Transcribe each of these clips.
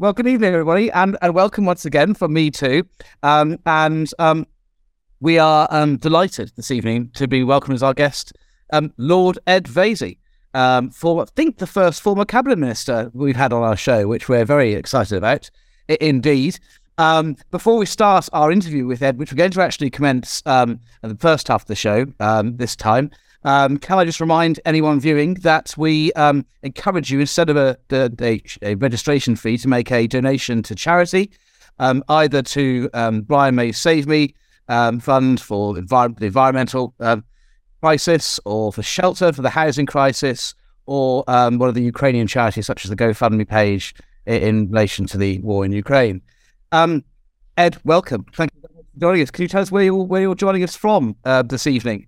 Well, good evening, everybody, and, and welcome once again from me too. Um, and um, we are um, delighted this evening to be welcomed as our guest, um, Lord Ed Vaizey, um, for I think the first former cabinet minister we've had on our show, which we're very excited about. I- indeed. Um, before we start our interview with Ed, which we're going to actually commence um, in the first half of the show this time, um, can I just remind anyone viewing that we um, encourage you instead of a, a, a registration fee to make a donation to charity, um, either to um, Brian May Save Me um, Fund for envir- the environmental um, crisis, or for shelter for the housing crisis, or one of the Ukrainian charities such as the GoFundMe page in, in relation to the war in Ukraine. Ed, welcome. Thank you for joining us. Can you tell us where you're, where you're joining us from uh, this evening?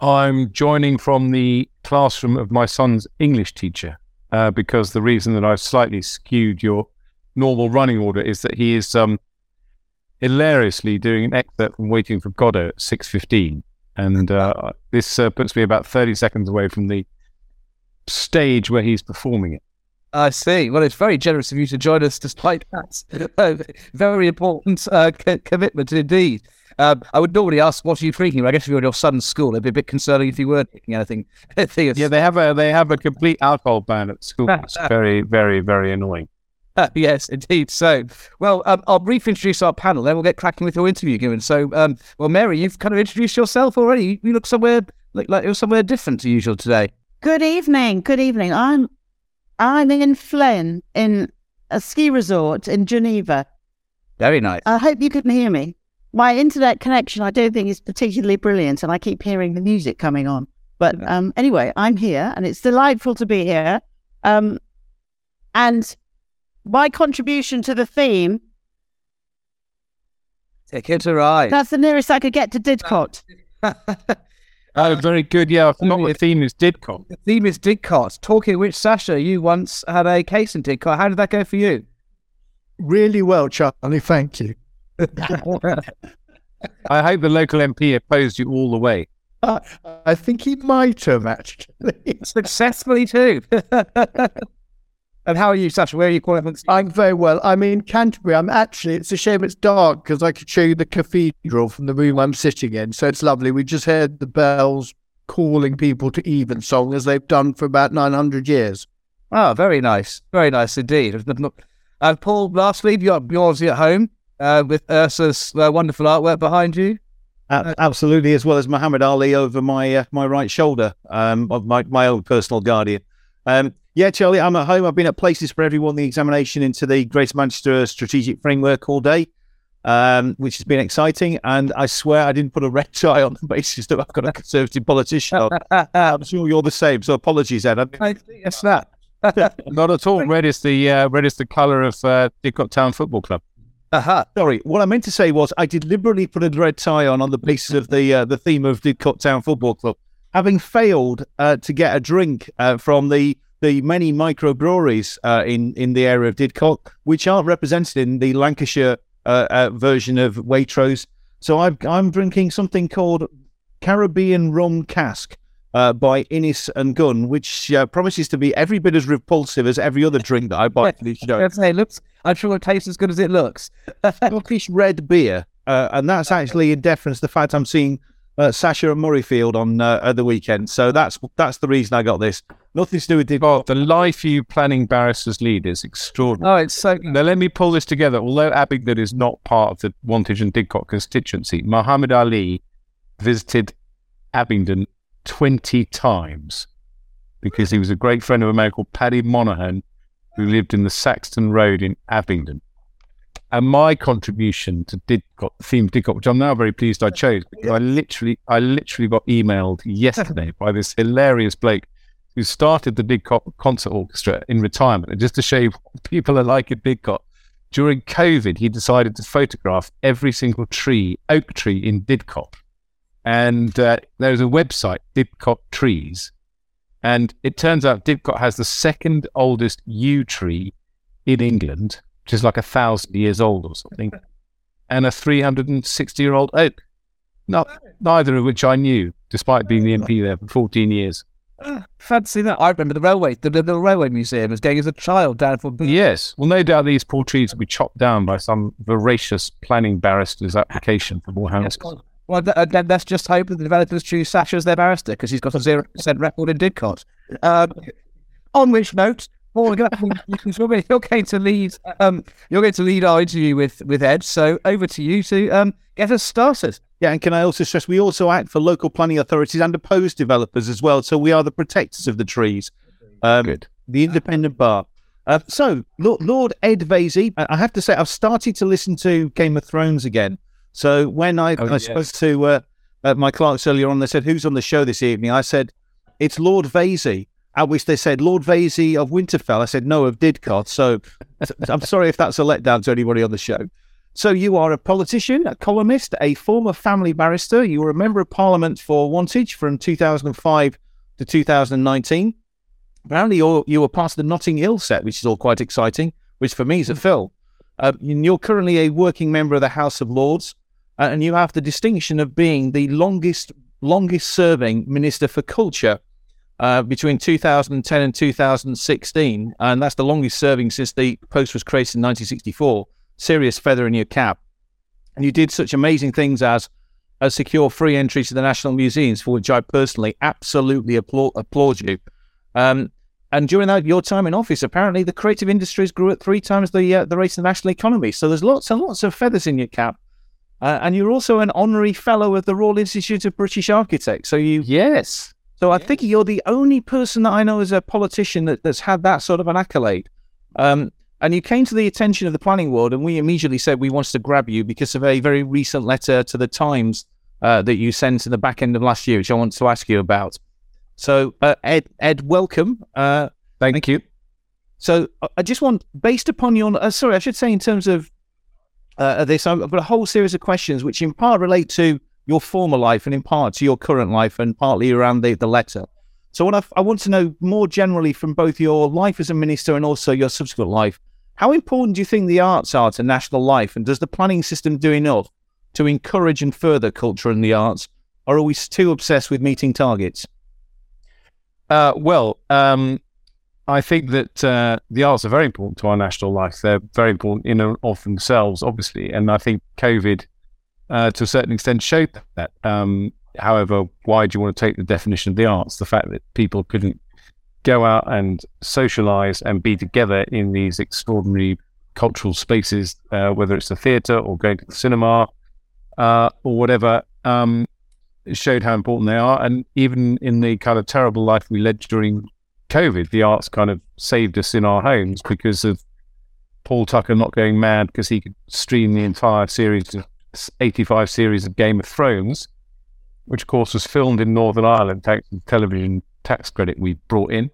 I'm joining from the classroom of my son's English teacher uh, because the reason that I've slightly skewed your normal running order is that he is um, hilariously doing an excerpt from Waiting for Godot at 6.15. And uh, this uh, puts me about 30 seconds away from the stage where he's performing it. I see. Well, it's very generous of you to join us despite that. Uh, very important uh, c- commitment indeed. Um, I would normally ask, what are you drinking? But I guess if you're in your son's school, it'd be a bit concerning if you weren't drinking anything. Yeah, they have a they have a complete alcohol ban at school. It's very, very, very annoying. yes, indeed. So, well, um, I'll briefly introduce our panel, then we'll get cracking with your interview, Given. So, um, well, Mary, you've kind of introduced yourself already. You, you look somewhere like, like you're somewhere different to usual today. Good evening. Good evening. I'm I'm in Flaine in a ski resort in Geneva. Very nice. I hope you can hear me. My internet connection, I don't think is particularly brilliant, and I keep hearing the music coming on. But um, anyway, I'm here, and it's delightful to be here. Um, and my contribution to the theme, Ticket to Ride. that's the nearest I could get to Didcot. Oh, very good. Yeah, I forgot what the theme is. Didcot. The theme is Didcot. Talking of which, Sasha, you once had a case in Didcot. How did that go for you? Really well, Charlie. Thank you. I hope the local MP opposed you all the way. Uh, I think he might have actually. Successfully, too. and how are you, Sasha? Where are you calling from? I'm very well. I'm in Canterbury. I'm actually, it's a shame it's dark because I could show you the cathedral from the room I'm sitting in. So it's lovely. We just heard the bells calling people to evensong as they've done for about 900 years. Oh, very nice. Very nice indeed. And Paul, lastly, you're, you're obviously at home uh, with Ursa's uh, wonderful artwork behind you. A- absolutely, as well as Muhammad Ali over my uh, my right shoulder, um, of my my own personal guardian. Um, yeah, Charlie, I'm at home. I've been at places for everyone. The examination into the Greater Manchester Strategic Framework all day, um, which has been exciting. And I swear I didn't put a red tie on the basis that I've got a Conservative politician. on. I'm sure you're the same. So apologies, Ed. I didn't- think it's that. Not at all. Red is the uh, red is the colour of uh, Didcot Town Football Club. Aha. Sorry, what I meant to say was I deliberately put a red tie on on the basis of the uh, the theme of Didcot Town Football Club, having failed uh, to get a drink uh, from the the many microbreweries uh, in in the area of Didcot, which aren't represented in the Lancashire uh, uh, version of Waitrose. So I've, I'm drinking something called Caribbean Rum Cask. Uh, by Innis and Gunn, which uh, promises to be every bit as repulsive as every other drink that I buy for this show. I'd say, looks, I'm sure it tastes as good as it looks. Scottish red beer, uh, and that's actually in deference to the fact I'm seeing uh, Sasha and Murrayfield on uh, at the weekend. So that's that's the reason I got this. Nothing to do with Oh, Didcot. the life you planning barristers lead is extraordinary. Oh, it's so Now let me pull this together. Although Abingdon is not part of the Wantage and Didcot constituency, Muhammad Ali visited Abingdon 20 times because he was a great friend of a man called Paddy Monaghan who lived in the Saxton Road in Abingdon. And my contribution to Didcot, the theme Didcot, which I'm now very pleased I chose, because I literally, I literally got emailed yesterday by this hilarious bloke who started the Didcot Concert Orchestra in retirement. And just to show you what people are like at Didcot, during COVID, he decided to photograph every single tree, oak tree in Didcot. And uh, there's a website, Didcot Trees. And it turns out Didcot has the second oldest yew tree in England, which is like a thousand years old or something, and a 360 year old oak. Not, neither of which I knew, despite being the MP there for 14 years. Fancy that. I remember the railway, the, the railway museum was going as a child down from. Yes. Well, no doubt these poor trees will be chopped down by some voracious planning barrister's application for more houses. Well, th- uh, then let's just hope that the developers choose Sasha as their barrister because he's got a zero percent record in Didcot. Um, on which note, Paul, you're going to lead. Um, you're going to lead our interview with with Ed. So over to you to um, get us started. Yeah, and can I also stress we also act for local planning authorities and opposed developers as well. So we are the protectors of the trees. Um, Good. The independent bar. Uh, so Lord, Lord Ed Vaizey, I I have to say I've started to listen to Game of Thrones again. So when I, Oh, I spoke to uh, uh, my clerks earlier on, they said, "Who's on the show this evening?" I said, "It's Lord Vaizey." At which they said, "Lord Vaizey of Winterfell." I said, "No, of Didcot." So I'm sorry if that's a letdown to anybody on the show. So you are a politician, a columnist, a former family barrister. You were a member of Parliament for Wantage from 2005 to 2019. Apparently, you're, you were part of the Notting Hill set, which is all quite exciting, which for me is a film. Uh, and you're currently a working member of the House of Lords, and you have the distinction of being the longest longest serving Minister for Culture uh, between 2010 and 2016, and that's the longest serving since the post was created in 1964. Serious feather in your cap, and you did such amazing things as uh, secure free entry to the national museums, for which I personally absolutely applaud, applaud you. Um, and during that, your time in office, apparently the creative industries grew at three times the uh, the rate of the national economy. So there's lots and lots of feathers in your cap. Uh, and you're also an honorary fellow of the Royal Institute of British Architects. So you Yes. so I think you're the only person that I know as a politician that, that's had that sort of an accolade. Um, and you came to the attention of the planning world, and we immediately said we wanted to grab you because of a very recent letter to the Times uh, that you sent in the back end of last year, which I want to ask you about. So, uh, Ed, Ed, welcome. Uh, Thank, you. so I- I just want, based upon your, uh, sorry, I should say in terms of uh, this, I've got a whole series of questions which in part relate to your former life and in part to your current life and partly around the, the letter. So what I, I want to know more generally from both your life as a minister and also your subsequent life, how important do you think the arts are to national life and does the planning system do enough to encourage and further culture and the arts or are we too obsessed with meeting targets? Uh, well, um, I think that uh, the arts are very important to our national life. They're very important in and of themselves, obviously, and I think COVID, uh, to a certain extent, showed that. Um, however, why do you want to take the definition of the arts? The fact that people couldn't go out and socialize and be together in these extraordinary cultural spaces, uh, whether it's the theatre or going to the cinema uh, or whatever. Um, showed how important they are. And even in the kind of terrible life we led during COVID, the arts kind of saved us in our homes because of Paul Tucker not going mad because he could stream the entire series, of 85 series of Game of Thrones, which of course was filmed in Northern Ireland thanks to the television tax credit we brought in.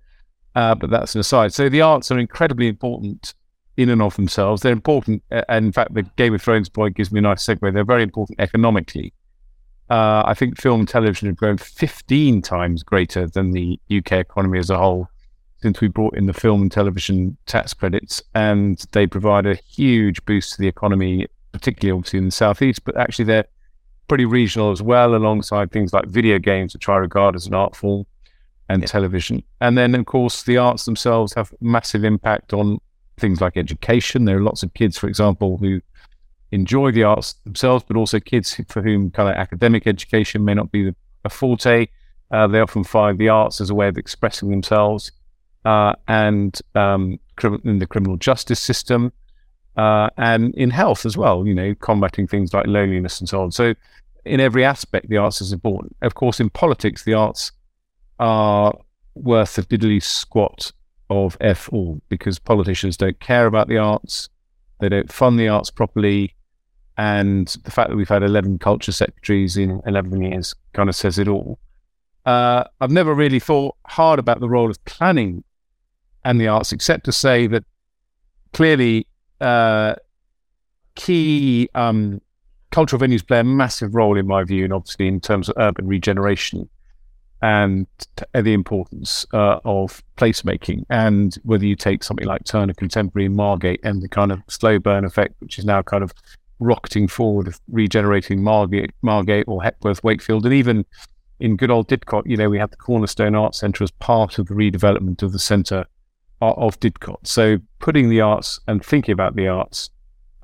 Uh, but that's an aside. So the arts are incredibly important in and of themselves. They're important. And in fact, the Game of Thrones point gives me a nice segue. They're very important economically. Uh, I think film and television have grown 15 times greater than the UK economy as a whole since we brought in the film and television tax credits. And they provide a huge boost to the economy, particularly obviously in the Southeast, but actually they're pretty regional as well, alongside things like video games, which I regard as an art form, and television. And then, of course, the arts themselves have massive impact on things like education. There are lots of kids, for example, who enjoy the arts themselves, but also kids for whom kind of academic education may not be a forte. Uh, they often find the arts as a way of expressing themselves, uh, and um, in the criminal justice system, uh, and in health as well. You know, combating things like loneliness and so on. So, in every aspect, the arts is important. Of course, in politics, the arts are worth a diddly squat of f all because politicians don't care about the arts, they don't fund the arts properly, and the fact that we've had 11 culture secretaries in 11 years kind of says it all. Uh, I've never really thought hard about the role of planning and the arts, except to say that clearly uh, key um, cultural venues play a massive role, in my view, and obviously in terms of urban regeneration and the importance uh, of placemaking. And whether you take something like Turner Contemporary in Margate and the kind of slow burn effect, which is now kind of rocketing forward, regenerating Margate, Margate or Hepworth, Wakefield, and even in good old Didcot, you know, we had the Cornerstone Arts Centre as part of the redevelopment of the centre of Didcot. So putting the arts and thinking about the arts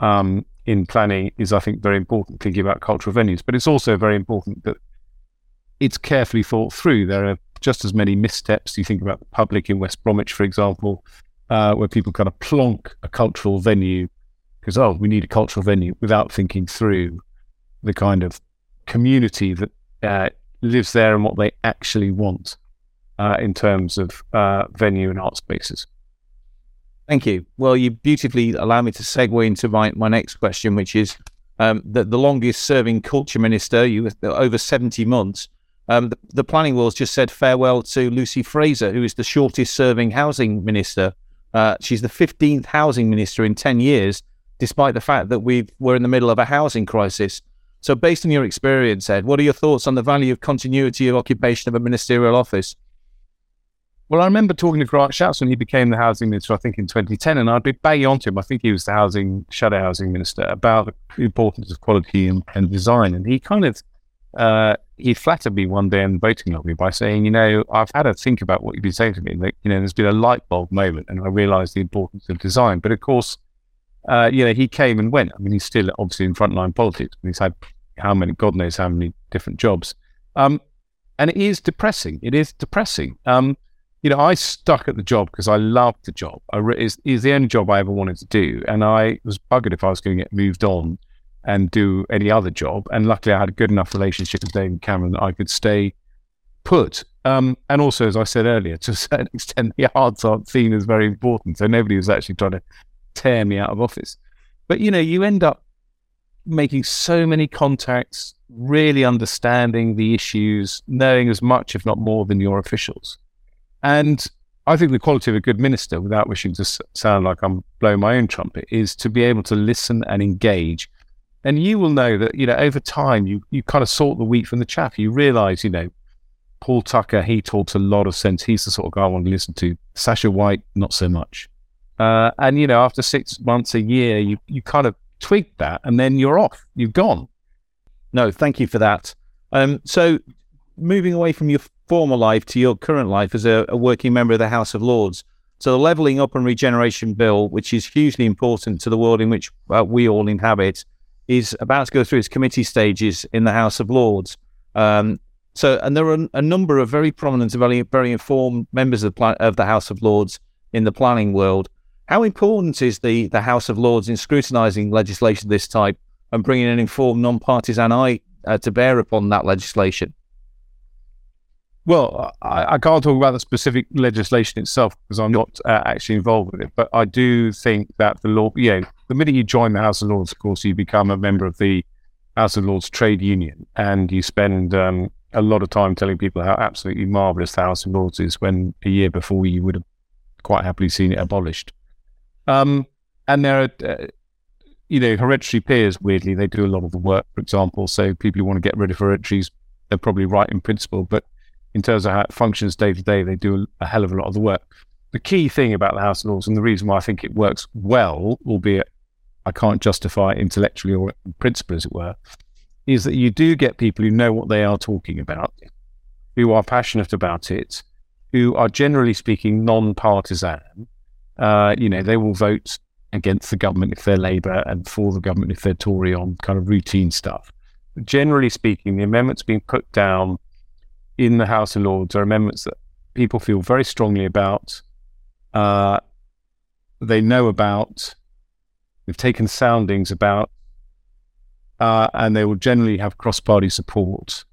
um, in planning is, I think, very important, thinking about cultural venues. But it's also very important that it's carefully thought through. There are just as many missteps. You think about the public in West Bromwich, for example, uh, where people kind of plonk a cultural venue because, oh, we need a cultural venue without thinking through the kind of community that uh, lives there and what they actually want uh, in terms of uh, venue and art spaces. Thank you. Well, you beautifully allow me to segue into my, my next question, which is um, the, the longest serving culture minister, you over 70 months. Um, the, the, planning world just said farewell to Lucy Frazer, who is the shortest serving housing minister. Uh, she's the 15th housing minister in 10 years, despite the fact that we we're in the middle of a housing crisis. So, based on your experience, Ed, what are your thoughts on the value of continuity of occupation of a ministerial office? Well, I remember talking to Grant Shapps when he became the housing minister, I think in 2010, and I'd be banging on to him. I think he was the housing shadow housing minister about the importance of quality and, and design. And he kind of uh, he flattered me one day in the voting lobby by saying, you know, I've had to think about what you've been saying to me. Like, you know, there's been a light bulb moment, and I realised the importance of design. But of course, uh, you know, he came and went. I mean, he's still obviously in frontline politics. He's had how many, God knows how many different jobs. Um, and it is depressing. It is depressing. Um, you know, I stuck at the job because I loved the job. I re- the only job I ever wanted to do, and I was buggered if I was going to get moved on and do any other job. And luckily, I had a good enough relationship with David Cameron that I could stay put. Um, and also, as I said earlier, to a certain extent, the arts aren't seen as very important. So nobody was actually trying to tear me out of office. But you know, you end up making so many contacts, really understanding the issues, knowing as much, if not more, than your officials. And I think the quality of a good minister, without wishing to sound like I'm blowing my own trumpet, is to be able to listen and engage. And you will know that, you know, over time, you, you kind of sort the wheat from the chaff. You realize, you know, Paul Tucker, he talks a lot of sense. He's the sort of guy I want to listen to. Sasha White, not so much. Uh, and, you know, after six months, a year, you, you kind of tweak that and then you're off. You've gone. No, thank you for that. Um, so moving away from your former life to your current life as a, a working member of the House of Lords. So the Levelling Up and Regeneration Bill, which is hugely important to the world in which uh, we all inhabit, is about to go through its committee stages in the House of Lords. Um, so, and there are a number of very prominent and very, very informed members of, pla- of the House of Lords in the planning world. How important is the, the House of Lords in scrutinising legislation of this type and bringing an informed, non-partisan eye uh, to bear upon that legislation? Well, I, I, can't talk about the specific legislation itself because I'm not uh, actually involved with it. But I do think that the law, yeah, the minute you join the House of Lords, of course, you become a member of the House of Lords trade union, and you spend um, a lot of time telling people how absolutely marvelous the House of Lords is. When a year before you would have quite happily seen it abolished. Um, and there are, uh, you know, hereditary peers. Weirdly, they do a lot of the work. For example, so people who want to get rid of hereditaries, they're probably right in principle, but in terms of how it functions day to day, they do a hell of a lot of the work. The key thing about the House of Lords, and the reason why I think it works well, albeit I can't justify intellectually or in principle, as it were, is that you do get people who know what they are talking about, who are passionate about it, who are generally speaking non-partisan. Uh, you know, they will vote against the government if they're Labour and for the government if they're Tory on kind of routine stuff. But generally speaking, the amendments being put down in the House of Lords are amendments that people feel very strongly about. Uh, they know about. They've taken soundings about, uh, and they will generally have cross-party support.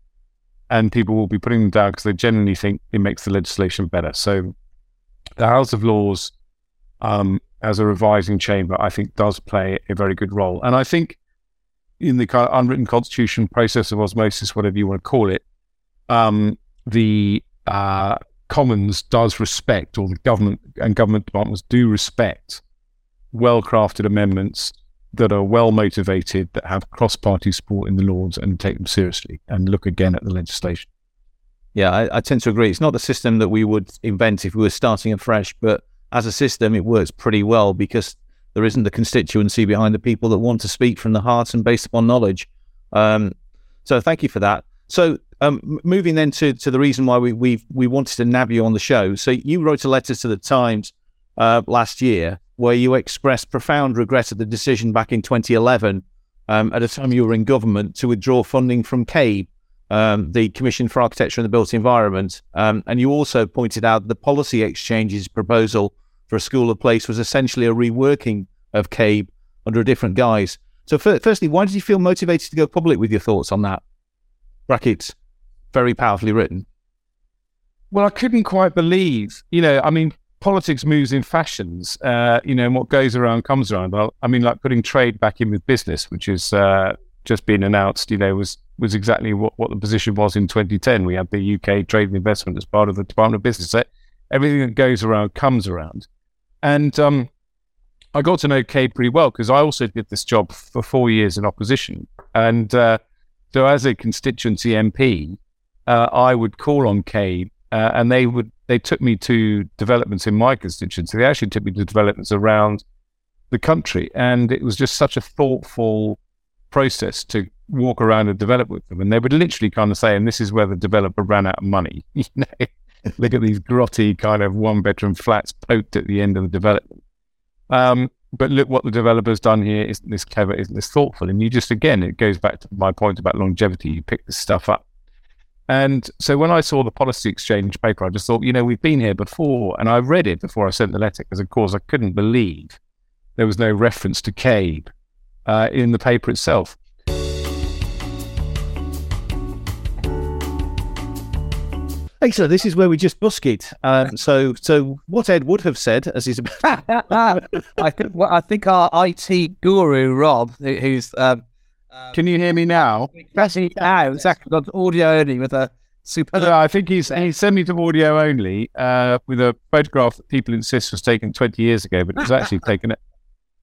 And people will be putting them down because they generally think it makes the legislation better. So, the House of Lords, um, as a revising chamber, I think does play a very good role. And I think in the kind of unwritten constitution process of osmosis, whatever you want to call it, um, the uh, Commons does respect, or the government and government departments do respect, well crafted amendments that are well motivated, that have cross party support in the Lords, and take them seriously and look again at the legislation. Yeah, I, I, tend to agree. It's not the system that we would invent if we were starting afresh, but as a system, it works pretty well because there isn't the constituency behind the people that want to speak from the heart and based upon knowledge. Um, so thank you for that. So um, moving then to, to the reason why we we we wanted to nab you on the show. So you wrote a letter to the Times uh, last year where you expressed profound regret at the decision back in 2011, um, at a time you were in government, to withdraw funding from CABE, um, the Commission for Architecture and the Built Environment. Um, and you also pointed out the Policy Exchange's proposal for a school of place was essentially a reworking of CABE under a different guise. So, firstly, why did you feel motivated to go public with your thoughts on that? Brackets, very powerfully written. Well, I couldn't quite believe, you know, I mean, politics moves in fashions, uh, you know, and what goes around comes around. I mean, like putting trade back in with business, which is uh, just been announced, you know, was was exactly what, what the position was in 2010. We had the UK trade and investment as part of the Department of Business. So everything that goes around comes around. And um, I got to know CABE pretty well because I also did this job for four years in opposition. And uh, so as a constituency MP, uh, I would call on CABE uh, and they would they took me to developments in my constituency. They actually took me to developments around the country, and it was just such a thoughtful process to walk around and develop with them. And they would literally kind of say, "And this is where the developer ran out of money." you know, look at these grotty kind of one bedroom flats poked at the end of the development. Um, but look what the developer's done here. Isn't this clever? Isn't this thoughtful? And you just again, it goes back to my point about longevity. You pick this stuff up and so when I saw the policy exchange paper, I just thought, you know, we've been here before. And I read it before I sent the letter because, of course, I couldn't believe there was no reference to CABE uh, in the paper itself. Excellent. This is where we just busk it. Um, so, so what Ed would have said, as he's I think well, I think our IT guru Rob, who, who's um, Can you hear me now? actually now exactly got audio only with a super. No, I think he's he sent me to audio only uh, with a photograph that people insist was taken 20 years ago, but it was actually taken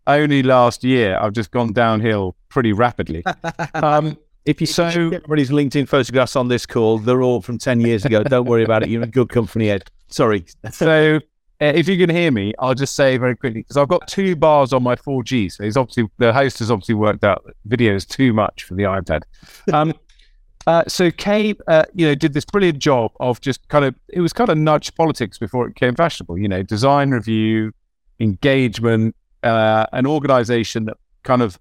only last year. I've just gone downhill pretty rapidly. Um, if you So- see everybody's LinkedIn photographs on this call, they're all from 10 years ago. Don't worry about it. You're in good company, Ed. Sorry. so uh, if you can hear me, I'll just say very quickly because I've got two bars on my 4G. So he's obviously the host has obviously worked out that video is too much for the iPad. Um, uh, so CABE, uh, you know, did this brilliant job of just kind of it was kind of nudge politics before it became fashionable. You know, design review, engagement, uh, an organisation that kind of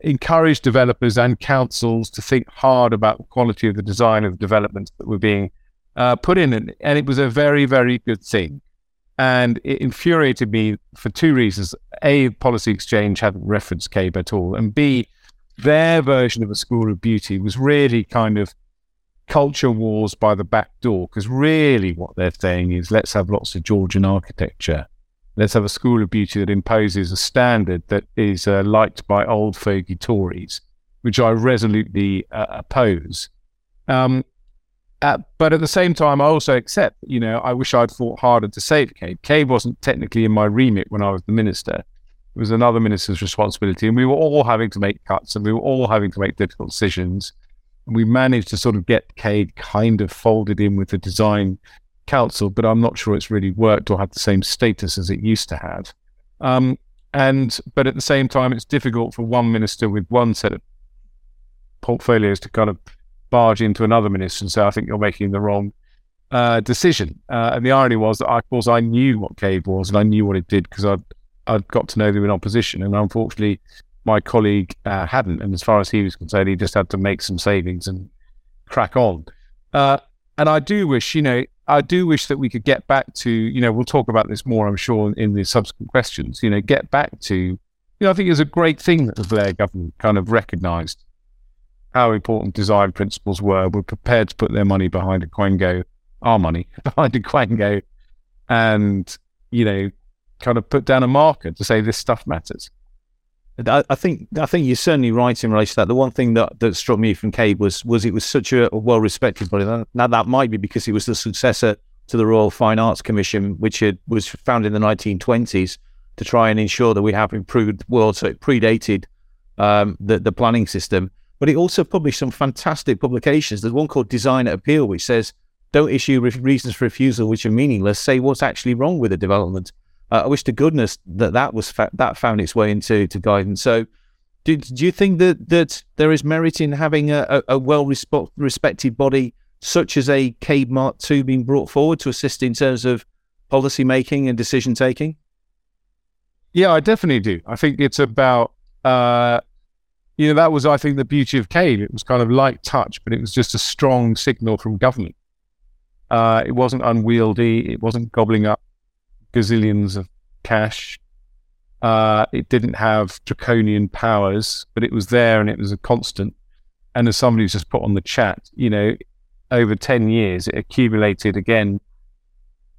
encouraged developers and councils to think hard about the quality of the design of the developments that were being uh, put in, and, and it was a very, very good thing. And it infuriated me for two reasons: a, Policy Exchange hadn't referenced CABE at all, and b, their version of a school of beauty was really kind of culture wars by the back door. Because really, what they're saying is, let's have lots of Georgian architecture. Let's have a school of beauty that imposes a standard that is uh, liked by old fogey Tories, which I resolutely uh, oppose. Um, uh, but at the same time, I also accept, you know, I wish I'd fought harder to save CABE. CABE wasn't technically in my remit when I was the minister. It was another minister's responsibility. And we were all having to make cuts and we were all having to make difficult decisions. And we managed to sort of get CABE kind of folded in with the design council, but I'm not sure it's really worked or had the same status as it used to have. Um, and but at the same time, it's difficult for one minister with one set of portfolios to kind of barge into another minister and say, I think you're making the wrong uh, decision. Uh, and the irony was that, I, of course, I knew what CABE was and I knew what it did because I'd, I'd got to know them in opposition. And unfortunately, my colleague uh, hadn't. And as far as he was concerned, he just had to make some savings and crack on. Uh, and I do wish, you know, I do wish that we could get back to, you know, we'll talk about this more, I'm sure, in the subsequent questions, you know, get back to, you know, I think it's a great thing that the Blair government kind of recognised how important design principles were, were prepared to put their money behind a Quango, our money behind a Quango, and, you know, kind of put down a marker to say this stuff matters. I, think I think you're certainly right in relation to that. The one thing that, that struck me from CABE was was it was such a well respected body. Now that might be because it was the successor to the Royal Fine Arts Commission, which had, was founded in the 1920s to try and ensure that we have improved world. So it predated um, the the planning system, but it also published some fantastic publications. There's one called Design Appeal, which says don't issue re- reasons for refusal which are meaningless. Say what's actually wrong with the development. Uh, I wish to goodness that that was fa- that found its way into to guidance. So, do, do you think that that there is merit in having a, a, a well respected body such as a Cabe Mark II being brought forward to assist in terms of policy making and decision taking? Yeah, I definitely do. I think it's about, uh, you know, that was, I think, the beauty of Cabe. It was kind of light touch, but it was just a strong signal from government. Uh, it wasn't unwieldy. It wasn't gobbling up gazillions of cash. Uh, it didn't have draconian powers, but it was there and it was a constant. And as somebody who's just put on the chat, you know, over 10 years, it accumulated again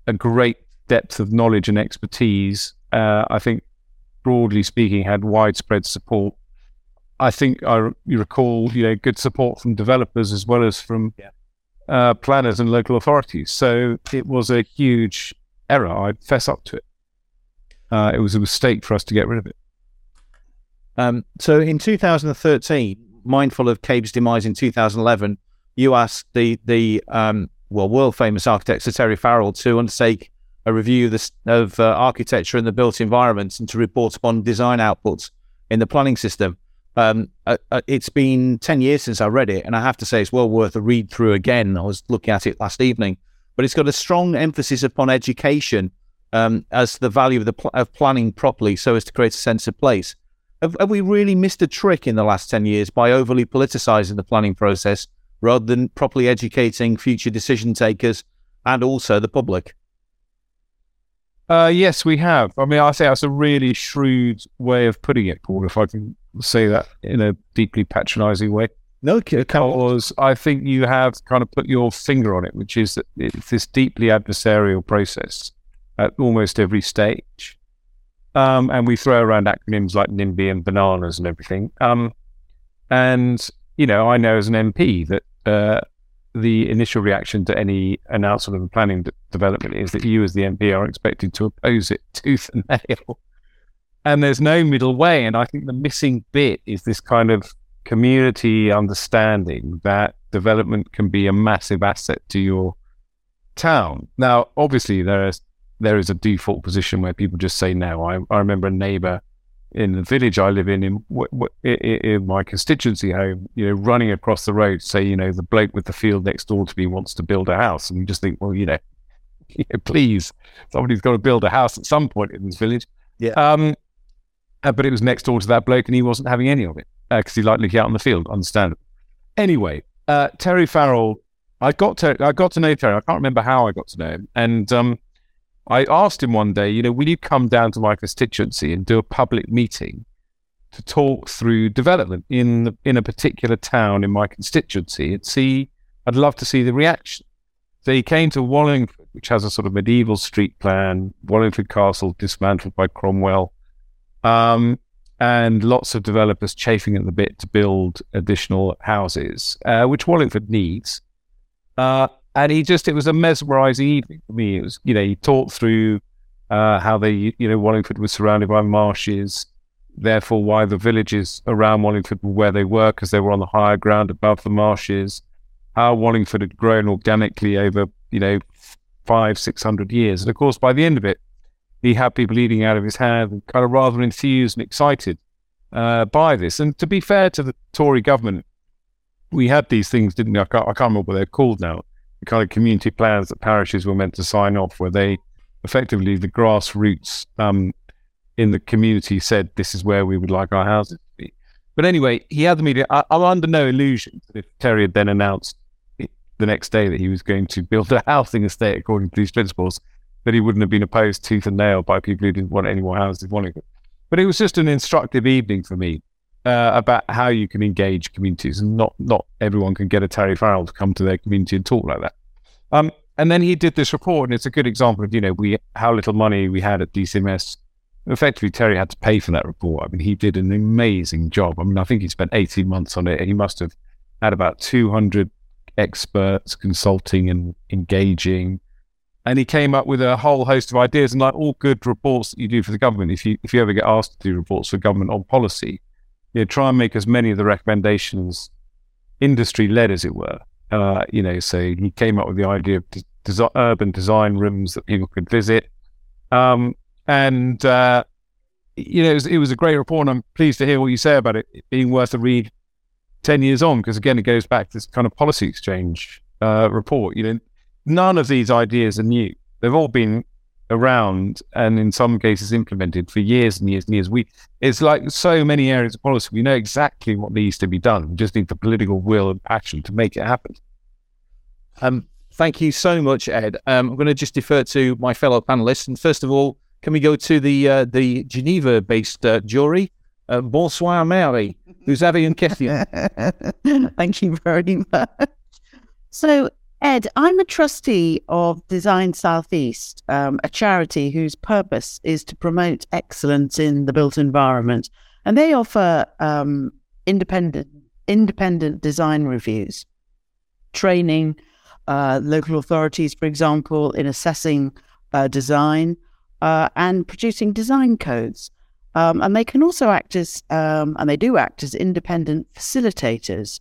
a great depth of knowledge and expertise. Uh, I think, broadly speaking, had widespread support. I think I you recall, you know, good support from developers as well as from yeah. uh, planners and local authorities. So it was a huge error. I'd fess up to it. Uh, it was a mistake for us to get rid of it. Um, so in 2013, mindful of Cabe's demise in 2011, you asked the the um, well world famous architect Sir Terry Farrell to undertake a review of, the, of uh, architecture and the built environments and to report upon design outputs in the planning system. Um, uh, uh, it's been 10 years since I read it, and I have to say it's well worth a read through again. I was looking at it last evening, but it's got a strong emphasis upon education um, as the value of the pl- of planning properly, so as to create a sense of place. Have, have, we really missed a trick in the last ten years by overly politicizing the planning process rather than properly educating future decision takers and also the public? Uh, yes, we have. I mean, I think that's a really shrewd way of putting it, Paul. If I can say that in a deeply patronising way. No, because I think you have kind of put your finger on it, which is that it's this deeply adversarial process at almost every stage. Um, and we throw around acronyms like NIMBY and bananas and everything. Um, and, you know, I know as an MP that uh, the initial reaction to any announcement of a planning development is that you, as the MP, are expected to oppose it tooth and nail. And there's no middle way. And I think the missing bit is this kind of community understanding that development can be a massive asset to your town. Now, obviously, there is there is a default position where people just say no. I, I remember a neighbour in the village I live in, in, in, in my constituency home, you know, running across the road, say, you know, the bloke with the field next door to me wants to build a house, and you just think, well, you know, please, somebody's got to build a house at some point in this village. Yeah. Um, uh, but it was next door to that bloke, and he wasn't having any of it because uh, he liked looking out on the field. understand. Anyway, uh, Terry Farrell, I got to I got to know Terry. I can't remember how I got to know him, and um, I asked him one day, you know, will you come down to my constituency and do a public meeting to talk through development in in a particular town in my constituency and see? I'd love to see the reaction. So he came to Wallingford, which has a sort of medieval street plan. Wallingford Castle dismantled by Cromwell, um, and lots of developers chafing at the bit to build additional houses, uh, which Wallingford needs. Uh, and he just it was a mesmerizing evening for me. It was you know he talked through uh, how they you know Wallingford was surrounded by marshes, therefore why the villages around Wallingford were where they were because they were on the higher ground above the marshes. How Wallingford had grown organically over you know five six hundred years, and of course by the end of it, he had people eating out of his hand, and kind of rather enthused and excited uh, by this. And to be fair to the Tory government, we had these things, didn't we? I can't, I can't remember what they're called now the kind of community plans that parishes were meant to sign off, where they effectively the grassroots um, in the community said this is where we would like our houses to be. But anyway, he had the media. I, am under no illusion that if Terry had then announced the next day that he was going to build a housing estate according to these principles, that he wouldn't have been opposed tooth and nail by people who didn't want any more houses wanting it. But it was just an instructive evening for me uh, about how you can engage communities, and not not everyone can get a Terry Farrell to come to their community and talk like that. Um, and then he did this report, and it's a good example of you know we how little money we had at DCMS. Effectively, Terry had to pay for that report. I mean, he did an amazing job. I mean, I think he spent eighteen months on it, he must have had about two hundred experts consulting and engaging. And he came up with a whole host of ideas, and like all good reports that you do for the government, if you if you ever get asked to do reports for government on policy, you know, try and make as many of the recommendations industry led, as it were. Uh, you know, so he came up with the idea of des- urban design rooms that people could visit. Um, and, uh, you know, it was, it was, a great report. And I'm pleased to hear what you say about it, it being worth a read 10 years on, because again, it goes back to this kind of policy exchange uh, report. You know, none of these ideas are new. They've all been around and in some cases implemented for years and years and years. We it's like so many areas of policy. We know exactly what needs to be done. We just need the political will and passion to make it happen. Um, thank you so much, Ed. Um, I'm going to just defer to my fellow panelists. And first of all, can we go to the uh, the Geneva-based uh, jury? Uh, bonsoir, Mary. Vous avez une question? Thank you very much. So, Ed, I'm a trustee of Design Southeast, um, a charity whose purpose is to promote excellence in the built environment, and they offer um, independent independent design reviews, training uh, local authorities, for example, in assessing uh, design uh, and producing design codes. Um, and they can also act as, um, and they do act as independent facilitators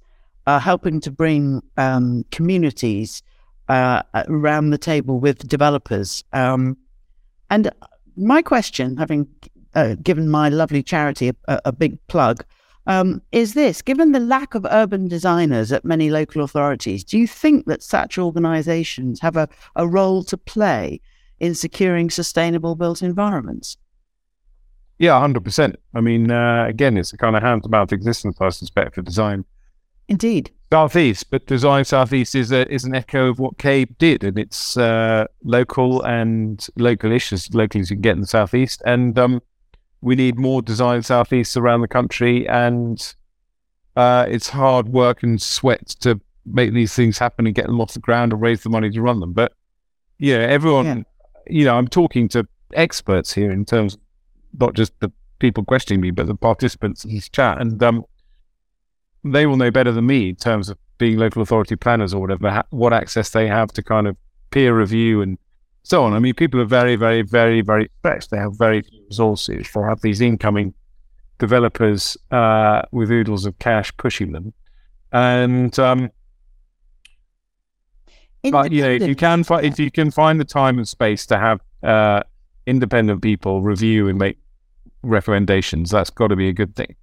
uh, helping to bring um, communities uh, around the table with developers. Um, and my question, having uh, given my lovely charity a, a big plug, um, is this given the lack of urban designers at many local authorities, do you think that such organizations have a, a role to play in securing sustainable built environments? Yeah, 100%. I mean, uh, again, it's a kind of hand to mouth existence, I suspect, for design Indeed. Southeast, but Design Southeast is a, is an echo of what CABE did, and it's uh, local and local-ish as local as you can get in the Southeast. And um, we need more Design Southeast around the country, and uh, it's hard work and sweat to make these things happen and get them off the ground and raise the money to run them. But yeah, everyone, yeah. you know, I'm talking to experts here in terms, of not just the people questioning me, but the participants in this chat, and um, they will know better than me in terms of being local authority planners or whatever, what access they have to kind of peer review and so on. I mean, people are very, very, very, very stretched. They have very few resources. They have these incoming developers uh, with oodles of cash pushing them. And, um, but you know, if you can find if you can find the time and space to have uh, independent people review and make recommendations, that's got to be a good thing.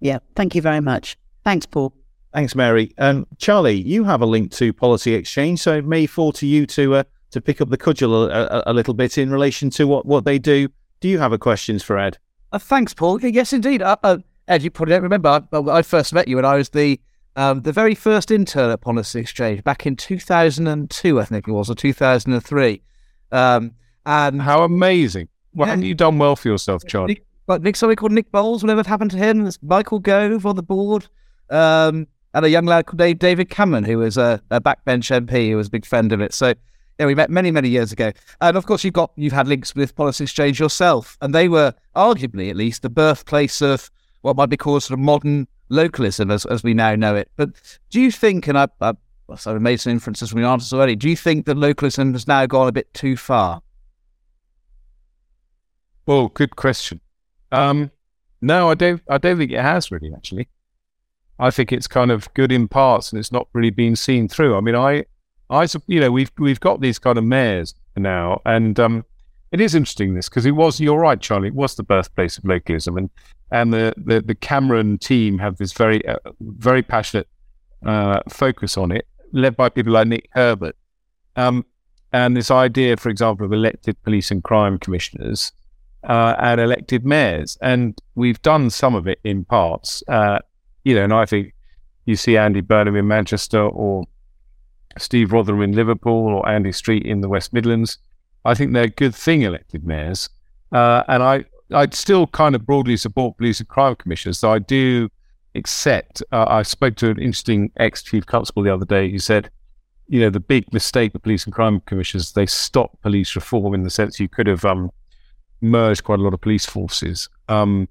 Yeah, thank you very much. Thanks, Paul. Thanks, Mary. Um, Charlie, you have a link to Policy Exchange, so it may fall to you to uh, to pick up the cudgel a, a, a, little bit in relation to what, what they do. Do you have a questions for Ed? Uh, thanks, Paul. Yes, indeed. Uh, uh, Ed, you probably don't remember. I, I, first met you when I was the um, the very first intern at Policy Exchange back in 2002, I think it was, or 2003. Um, and how amazing! Well, yeah. haven't you done well for yourself, Charlie? But Nick, somebody called Nick Boles, whatever happened to him. There's Michael Gove on the board. Um, and a young lad called David Cameron, who was a, a backbench MP who was a big friend of it. So yeah, we met many, many years ago. And of course, you've got you've had links with Policy Exchange yourself, and they were arguably, at least, the birthplace of what might be called sort of modern localism, as as we now know it. But do you think, and I, I, I've made some inferences from your answers already, do you think that localism has now gone a bit too far? Well, good question. Um, no, I don't. I don't think it has really. Actually, I think it's kind of good in parts, and it's not really been seen through. I mean, I, I, you know, we've we've got these kind of mayors now, and um, it is interesting this because it was. You're right, Charlie. It was the birthplace of localism, and and the the, the Cameron team have this very uh, very passionate uh, focus on it, led by people like Nick Herbert. Um, and this idea, for example, of elected police and crime commissioners uh, and elected mayors. And we've done some of it in parts, uh, you know, and I think you see Andy Burnham in Manchester or Steve Rotheram in Liverpool or Andy Street in the West Midlands. I think they're a good thing elected mayors. Uh, and I, I'd still kind of broadly support police and crime commissioners. So I do accept, uh, I spoke to an interesting ex chief constable the other day who said, you know, the big mistake of police and crime commissioners, they stopped police reform in the sense you could have um, merged quite a lot of police forces. Um,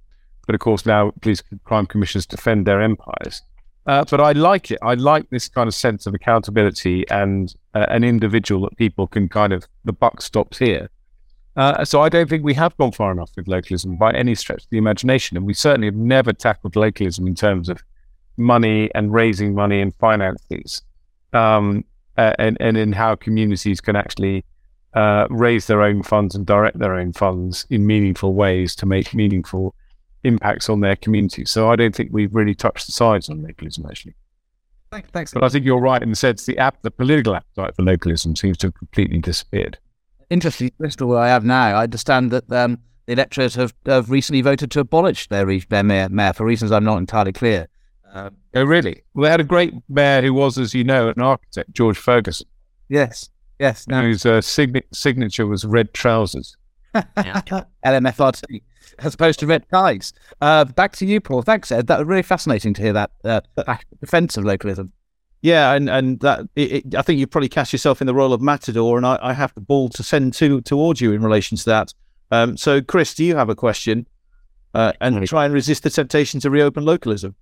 but of course, now police crime commissioners defend their empires. Uh, but I like it. I like this kind of sense of accountability and uh, an individual that people can kind of, the buck stops here. Uh, so I don't think we have gone far enough with localism by any stretch of the imagination. And we certainly have never tackled localism in terms of money and raising money and finances um, and, and in how communities can actually uh, raise their own funds and direct their own funds in meaningful ways to make meaningful impacts on their community. So I don't think we've really touched the sides on localism actually. Thanks. thanks. But I think you're right in the sense the app, the political appetite for localism seems to have completely disappeared. Interesting, Bristol, where I am now. I understand that um, the electorate have, have recently voted to abolish their, their mayor, mayor for reasons I'm not entirely clear. Um, oh, really? Well, they had a great mayor who was, as you know, an architect, George Ferguson. Yes, yes. No. Whose uh, sign- signature was red trousers. LMFRT, as opposed to red ties. Uh, back to you, Paul. Thanks, Ed. That was really fascinating to hear that uh, defense of localism. Yeah, and and that it, it, I think you probably cast yourself in the role of matador, and I, I have the ball to send to towards you in relation to that. Um, so, Chris, do you have a question? Uh, and try and resist the temptation to reopen localism.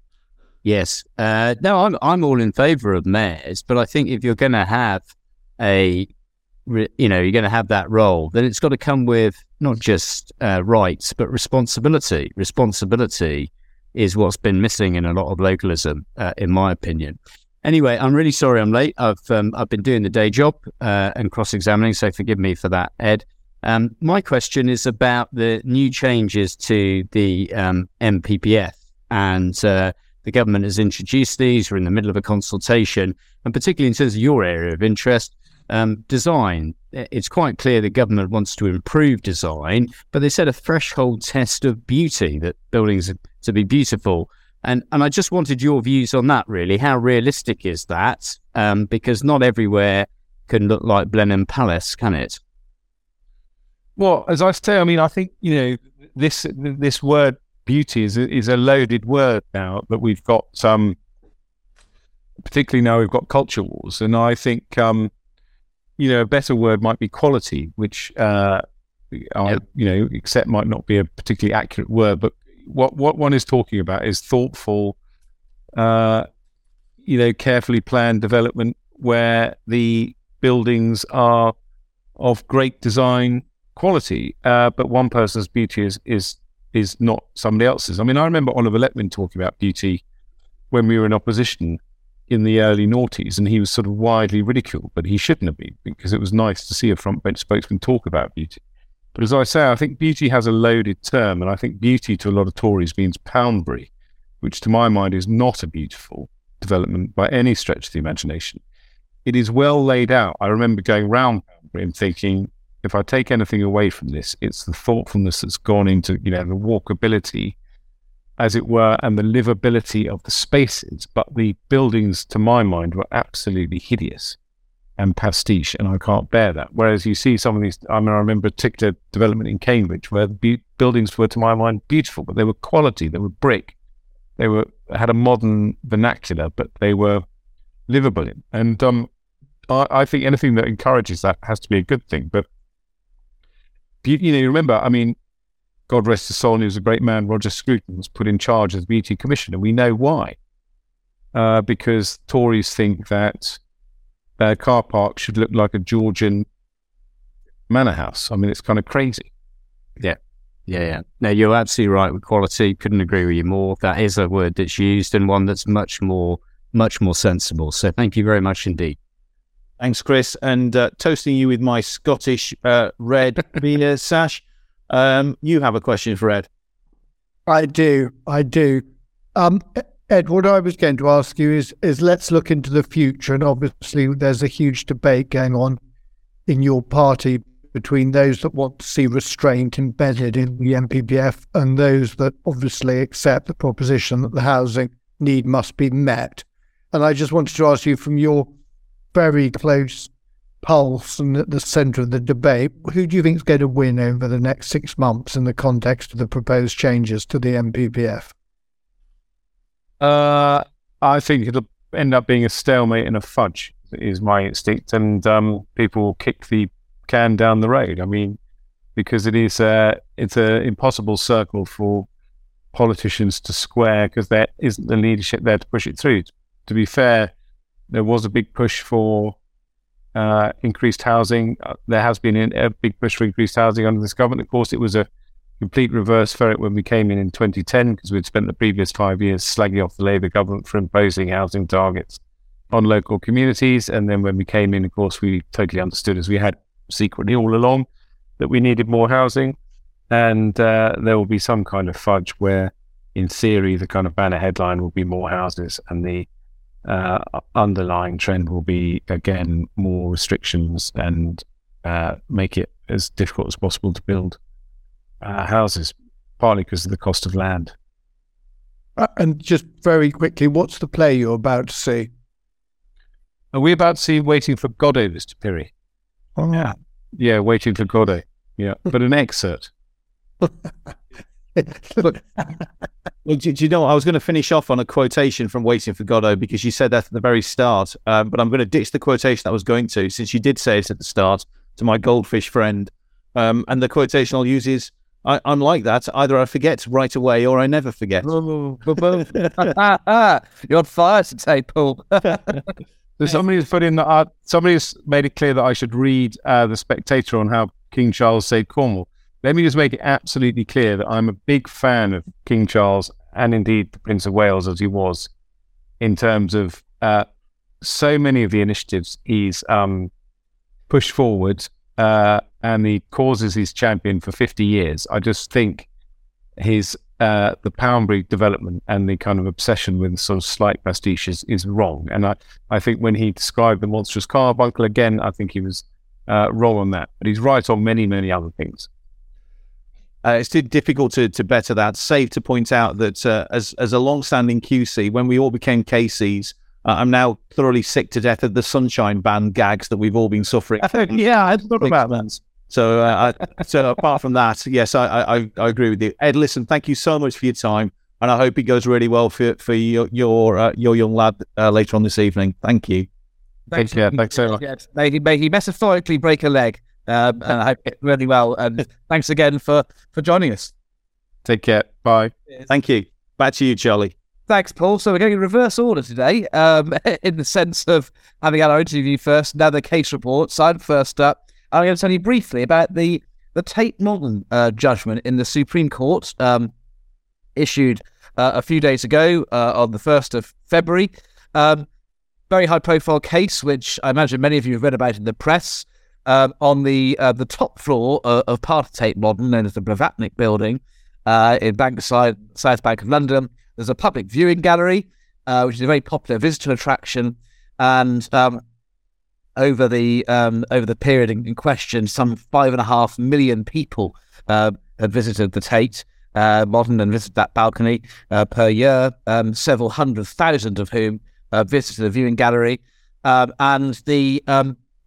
Yes. Uh, no, I'm I'm all in favour of mayors, but I think if you're going to have a, you know, you're going to have that role, then it's got to come with not just uh, rights but responsibility. Responsibility is what's been missing in a lot of localism, uh, in my opinion. Anyway, I'm really sorry I'm late. I've um, I've been doing the day job uh, and cross-examining, so forgive me for that, Ed. Um, my question is about the new changes to the um, NPPF, and uh, the government has introduced these. We're in the middle of a consultation, and particularly in terms of your area of interest, um, design. It's quite clear the government wants to improve design, but they set a threshold test of beauty that buildings are to be beautiful. And and I just wanted your views on that. Really, how realistic is that? Um, because not everywhere can look like Blenheim Palace, can it? Well, as I say, I mean, I think you know this this word beauty is is a loaded word now that we've got. Um, particularly now we've got culture wars, and I think um, you know a better word might be quality, which uh, I you know accept might not be a particularly accurate word, but what what one is talking about is thoughtful, uh, you know, carefully planned development where the buildings are of great design quality, uh, but one person's beauty is is is not somebody else's. I mean, I remember Oliver Letwin talking about beauty when we were in opposition in the early noughties, and he was sort of widely ridiculed, but he shouldn't have been because it was nice to see a front bench spokesman talk about beauty. But as I say, I think beauty has a loaded term, and I think beauty to a lot of Tories means Poundbury, which to my mind is not a beautiful development by any stretch of the imagination. It is well laid out. I remember going round Poundbury and thinking, if I take anything away from this, it's the thoughtfulness that's gone into, you know, the walkability, as it were, and the livability of the spaces. But the buildings, to my mind, were absolutely hideous and pastiche, and I can't bear that. Whereas you see some of these, I mean, I remember a particular development in Cambridge where the buildings were, to my mind, beautiful, but they were quality, they were brick, they were had a modern vernacular, but they were livable. And um, I, I, think anything that encourages that has to be a good thing. But you, you know, you remember, I mean, God rest his soul, he was a great man. Roger Scruton was put in charge as the beauty commissioner. We know why, uh, because Tories think that uh, car park should look like a Georgian manor house. I mean, it's kind of crazy. Yeah. Yeah, yeah. No, you're absolutely right with quality. Couldn't agree with you more. That is a word that's used and one that's much more, much more sensible. So thank you very much indeed. Thanks, Chris. And uh, toasting you with my Scottish uh, red beer sash. Um, you have a question for Ed. I do. I do. Um, Ed, what I was going to ask you is is let's look into the future, and obviously there's a huge debate going on in your party between those that want to see restraint embedded in the NPPF and those that obviously accept the proposition that the housing need must be met. And I just wanted to ask you from your very close pulse and at the centre of the debate, who do you think is going to win over the next six months in the context of the proposed changes to the NPPF? Uh, I think it'll end up being a stalemate and a fudge, is my instinct, and um, people will kick the can down the road. I mean, because it is a it's an impossible circle for politicians to square because there isn't the leadership there to push it through. To be fair, there was a big push for uh, increased housing. Uh, there has been a big push for increased housing under this government. Of course, it was a complete reverse for it when we came in in 2010 because we'd spent the previous five years slagging off the Labour government for imposing housing targets on local communities. And then when we came in, of course, we totally understood, as we had secretly all along, that we needed more housing. And uh, there will be some kind of fudge where, in theory, the kind of banner headline will be more houses and the uh, underlying trend will be again more restrictions and uh, make it as difficult as possible to build uh, houses, partly because of the cost of land. Uh, and just very quickly, what's the play you're about to see? Are we about to see Waiting for Godot, Mr. Pirrie? Oh, Yeah. Yeah, Waiting for Godot. Yeah, but an excerpt. Well, do, do you know what? I was going to finish off on a quotation from Waiting for Godot because you said that at the very start. Um, but I'm going to ditch the quotation I was going to since you did say it at the start to my goldfish friend. Um, and the quotation I'll use is I, I'm like that. Either I forget right away or I never forget. You're on fire today, Paul. Somebody's put in that uh, somebody's made it clear that I should read uh, the Spectator on how King Charles saved Cornwall. Let me just make it absolutely clear that I'm a big fan of King Charles and indeed the Prince of Wales as he was, in terms of uh, so many of the initiatives he's um, pushed forward uh, and the causes he's championed for 50 years. I just think his uh, the Poundbury development and the kind of obsession with sort of slight pastiches is, wrong. And I, I think when he described the monstrous carbuncle again, I think he was uh, wrong on that. But he's right on many, many other things. Uh, it's too difficult to, to better that. Safe to point out that uh, as as a long-standing QC, when we all became KCs, uh, I'm now thoroughly sick to death of the sunshine band gags that we've all been suffering. yeah, I thought about that. So, uh, I, so apart from that, yes, I, I I agree with you, Ed. Listen, thank you so much for your time, and I hope it goes really well for for your your uh, your young lad uh, later on this evening. Thank you. Thanks, yeah, thanks so much. May he, may he metaphorically break a leg. Um, and I hope it really well. And thanks again for for joining us. Take care. Bye. Thank you. Back to you, Charlie. Thanks, Paul. So we're going in reverse order today, um, in the sense of having had our interview first, now the case report. So I'm first up. I'm going to tell you briefly about the the Tate Modern uh, judgment in the Supreme Court, um, issued uh, a few days ago uh, on the first of February. Um, very high profile case, which I imagine many of you have read about in the press. Um, on the uh, the top floor of, of part of Tate Modern, known as the Blavatnik Building, uh, in Bankside, South Bank of London, there's a public viewing gallery, uh, which is a very popular visitor attraction. And um, over the um, over the period in, in question, some five and a half million people uh, have visited the Tate uh, Modern and visited that balcony uh, per year. Um, several hundred thousand of whom uh, visited the viewing gallery, um, and the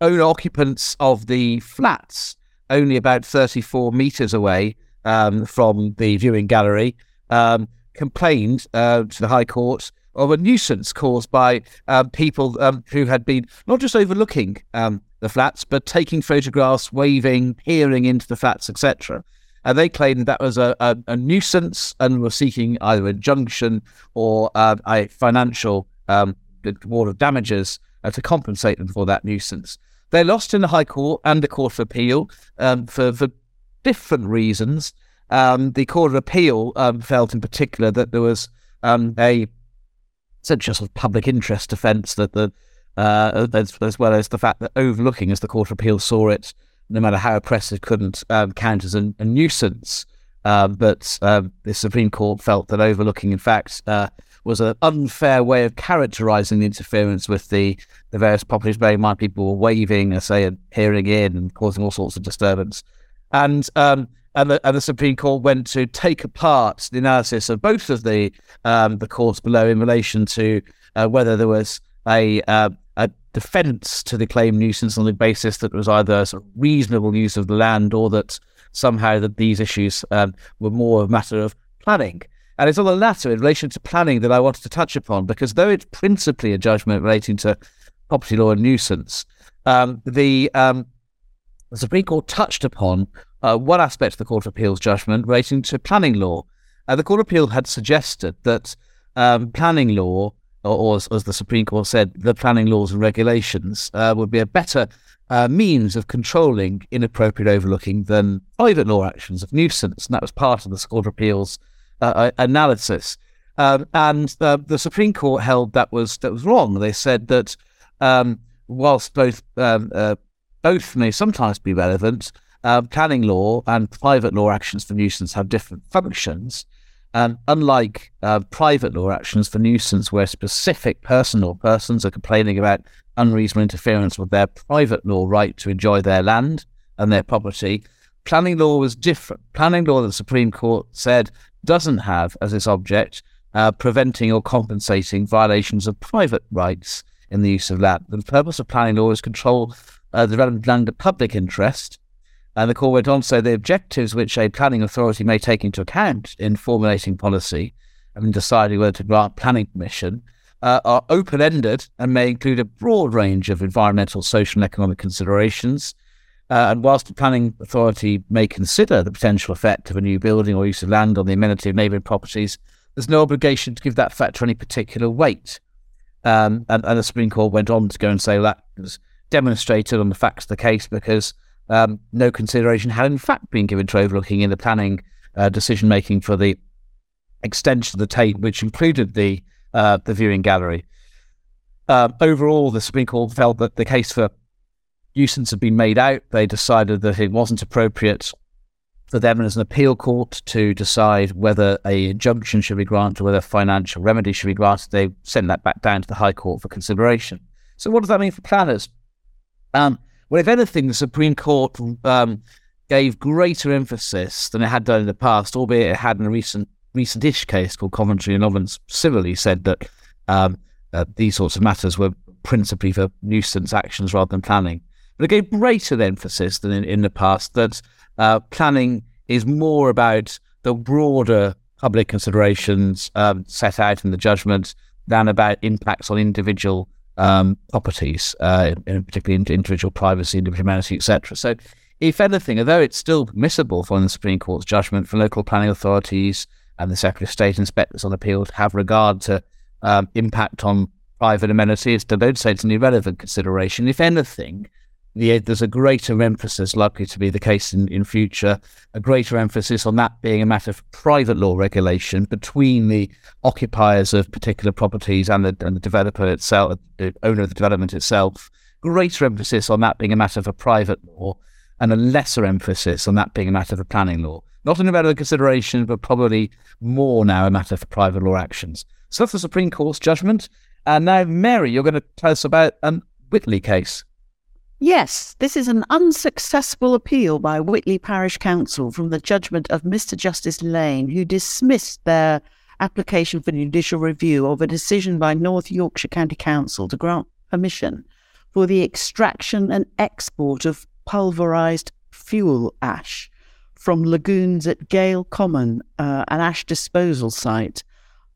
owner occupants of the flats, only about thirty four meters away um, from the viewing gallery, um, complained uh, to the High Court of a nuisance caused by um, people um, who had been not just overlooking um, the flats, but taking photographs, waving, peering into the flats, etc. And they claimed that was a, a, a nuisance and were seeking either injunction or uh, a financial award of damages uh, to compensate them for that nuisance. They lost in the High Court and the Court of Appeal um, for, for different reasons. Um, the Court of Appeal um, felt in particular that there was um, a essentially sort of public interest defence that the uh, as, as well as the fact that overlooking, as the Court of Appeal saw it, no matter how oppressive, couldn't um, count as a, a nuisance. Um, but um, the Supreme Court felt that overlooking, in fact, uh, was an unfair way of characterising the interference with the, the various properties. Bearing in mind, people were waving, I say, and peering in and causing all sorts of disturbance. And um, and the, and the Supreme Court went to take apart the analysis of both of the um, the courts below in relation to uh, whether there was a uh, a defence to the claim nuisance on the basis that it was either sort of reasonable use of the land or that somehow that these issues um, were more a matter of planning. And it's on the latter in relation to planning that I wanted to touch upon because though it's principally a judgment relating to property law and nuisance, um, the um, the Supreme Court touched upon uh, one aspect of the Court of Appeal's judgment relating to planning law. Uh, the Court of Appeal had suggested that um, planning law, or, or as, as, the Supreme Court said, the planning laws and regulations uh, would be a better uh, means of controlling inappropriate overlooking than private law actions of nuisance. And that was part of the Court of Appeal's uh, analysis. Um, and uh, the Supreme Court held that was that was wrong. They said that um, whilst both um, both may sometimes be relevant, uh, planning law and private law actions for nuisance have different functions. And unlike uh, private law actions for nuisance, where specific person or persons are complaining about unreasonable interference with their private law right to enjoy their land and their property, planning law was different. Planning law, the Supreme Court said, doesn't have as its object uh, preventing or compensating violations of private rights in the use of land. The purpose of planning law is control uh, the of land of public interest. And the court went on to say the objectives which a planning authority may take into account in formulating policy and in deciding whether to grant planning permission uh, are open ended and may include a broad range of environmental, social, and economic considerations. Uh, and whilst the planning authority may consider the potential effect of a new building or use of land on the amenity of neighbouring properties, there's no obligation to give that factor any particular weight. Um, and, and, the Supreme Court went on to go and say that was demonstrated on the facts of the case because um, no consideration had in fact been given to overlooking in the planning uh, decision making for the extension of the Tate, which included the uh, the viewing gallery. Uh, overall, the Supreme Court felt that the case for nuisance had been made out. They decided that it wasn't appropriate for them as an appeal court to decide whether a injunction should be granted, or whether financial remedy should be granted. They sent that back down to the High Court for consideration. So, what does that mean for planners? Um, well, if anything, the Supreme Court um, gave greater emphasis than it had done in the past, albeit it had in a recent recent-ish case called Coventry and Ovens civilly said that um, uh, these sorts of matters were principally for nuisance actions rather than planning. But it gave greater emphasis than in, in the past that uh, planning is more about the broader public considerations um, set out in the judgment than about impacts on individual um, properties, uh, in, particularly individual privacy, individual humanity, etc. So, if anything, although it's still permissible following the Supreme Court's judgment for local planning authorities and the Secretary of State inspectors on appeal to have regard to um, impact on private amenities, they don't say it's an irrelevant consideration. If anything, the, there's a greater emphasis likely to be the case in, in future, a greater emphasis on that being a matter of private law regulation between the occupiers of particular properties and the, and the developer itself, the owner of the development itself, greater emphasis on that being a matter for private law and a lesser emphasis on that being a matter for planning law. Not an irrelevant consideration, but probably more now a matter for private law actions. So that's the Supreme Court's judgment. And now, Mary, you're going to tell us about an Whitley case. Yes, this is an unsuccessful appeal by Whitley Parish Council from the judgment of Mr. Justice Lane, who dismissed their application for judicial review of a decision by North Yorkshire County Council to grant permission for the extraction and export of pulverised fuel ash from lagoons at Gale Common, uh, an ash disposal site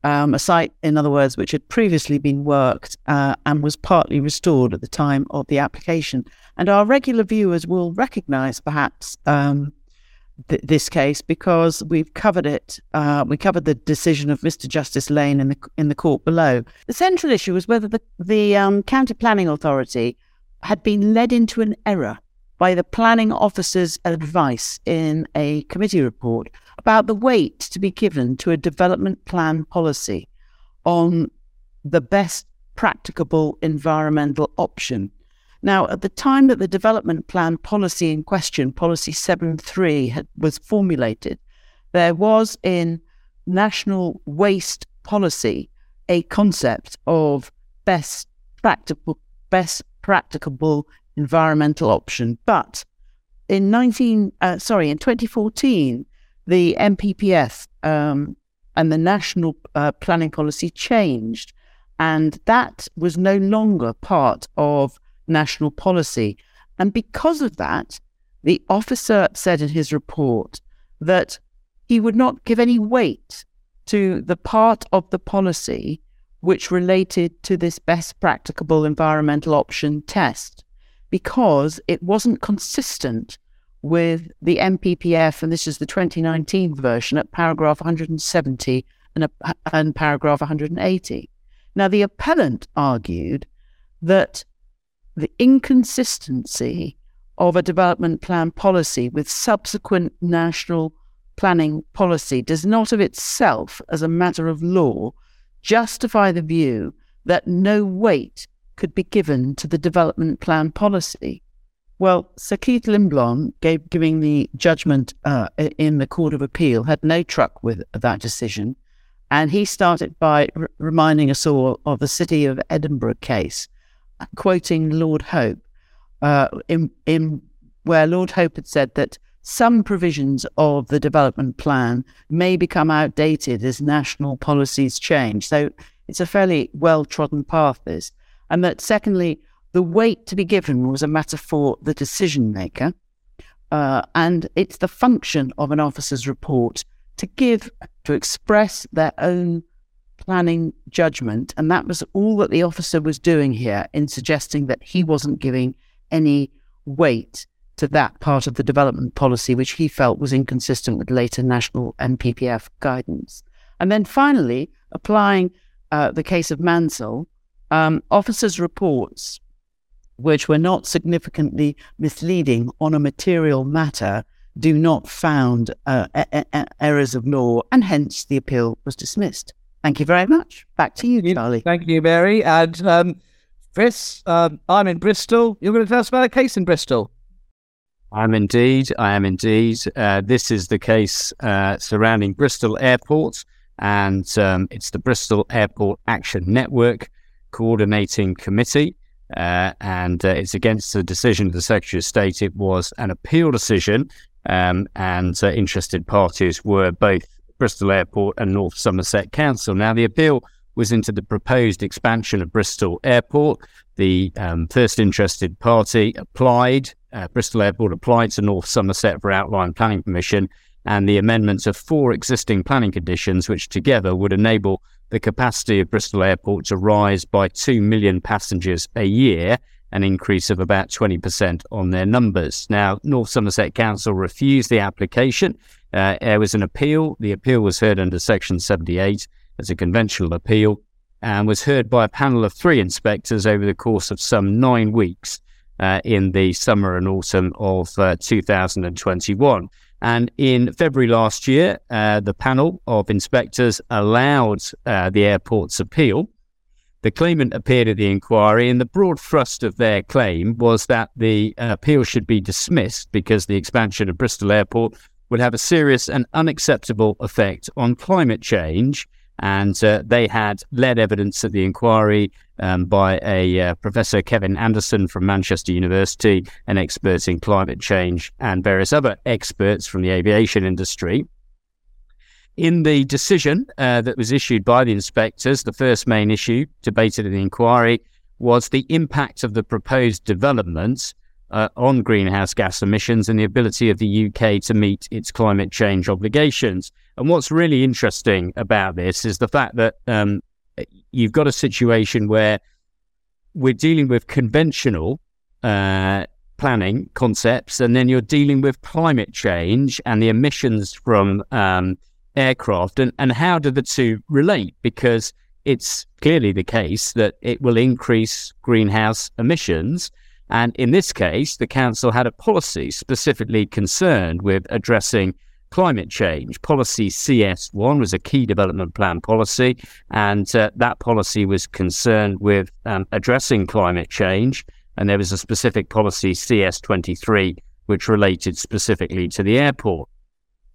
um, a site, in other words, which had previously been worked uh, and was partly restored at the time of the application. And our regular viewers will recognise perhaps um, th- this case because we've covered it. Uh, we covered the decision of Mr. Justice Lane in the in the court below. The central issue was whether the the um, county planning authority had been led into an error by the planning officer's advice in a committee report about the weight to be given to a development plan policy on the best practicable environmental option. Now, at the time that the development plan policy in question, Policy 73, had, was formulated, there was in national waste policy a concept of best practical, best practicable environmental option. But in 19, uh, sorry, in 2014, the NPPF um, and the national uh, planning policy changed, and that was no longer part of national policy. And because of that, the officer said in his report that he would not give any weight to the part of the policy which related to this best practicable environmental option test because it wasn't consistent with the NPPF, and this is the 2019 version at paragraph 170 and, a, and paragraph 180. Now, the appellant argued that the inconsistency of a development plan policy with subsequent national planning policy does not of itself, as a matter of law, justify the view that no weight could be given to the development plan policy. Well, Sir Keith Lindblom gave, giving the judgment uh, in the Court of Appeal had no truck with that decision. And he started by r- reminding us all of the City of Edinburgh case, quoting Lord Hope, uh, in, in where Lord Hope had said that some provisions of the development plan may become outdated as national policies change. So it's a fairly well trodden path, this. And that, secondly, the weight to be given was a matter for the decision maker. Uh, and it's the function of an officer's report to give, to express their own planning judgment. And that was all that the officer was doing here in suggesting that he wasn't giving any weight to that part of the development policy, which he felt was inconsistent with later national NPPF guidance. And then finally, applying uh, the case of Mansell, um, officers' reports, which were not significantly misleading on a material matter, do not found uh, a- a- errors of law, and hence the appeal was dismissed. Thank you very much. Back to you, Charlie. Thank you, Mary. And um, Chris, um, I'm in Bristol. You're going to tell us about a case in Bristol. I'm indeed. I am indeed. Uh, this is the case uh, surrounding Bristol Airport, and um, it's the Bristol Airport Action Network Coordinating Committee. Uh, and uh, it's against the decision of the Secretary of State. It was an appeal decision, um, and uh, interested parties were both Bristol Airport and North Somerset Council. Now, the appeal was into the proposed expansion of Bristol Airport. The um, first interested party applied, uh, Bristol Airport applied to North Somerset for outline planning permission and the amendments of four existing planning conditions, which together would enable the capacity of Bristol Airport to rise by 2 million passengers a year, an increase of about 20% on their numbers. Now, North Somerset Council refused the application. Uh, there was an appeal. The appeal was heard under Section 78 as a conventional appeal and was heard by a panel of three inspectors over the course of some nine weeks uh, in the summer and autumn of uh, 2021. And in February last year, uh, the panel of inspectors allowed uh, the airport's appeal. The claimant appeared at the inquiry, and the broad thrust of their claim was that the appeal should be dismissed because the expansion of Bristol Airport would have a serious and unacceptable effect on climate change and uh, they had led evidence at the inquiry um, by a uh, Professor Kevin Anderson from Manchester University, an expert in climate change, and various other experts from the aviation industry. In the decision uh, that was issued by the inspectors, the first main issue debated in the inquiry was the impact of the proposed developments uh, on greenhouse gas emissions and the ability of the UK to meet its climate change obligations. And what's really interesting about this is the fact that um, you've got a situation where we're dealing with conventional uh, planning concepts, and then you're dealing with climate change and the emissions from um, aircraft, and, and how do the two relate? Because it's clearly the case that it will increase greenhouse emissions. And in this case, the council had a policy specifically concerned with addressing climate change. Policy CS1 was a key development plan policy, and uh, that policy was concerned with um, addressing climate change. And there was a specific policy CS23, which related specifically to the airport.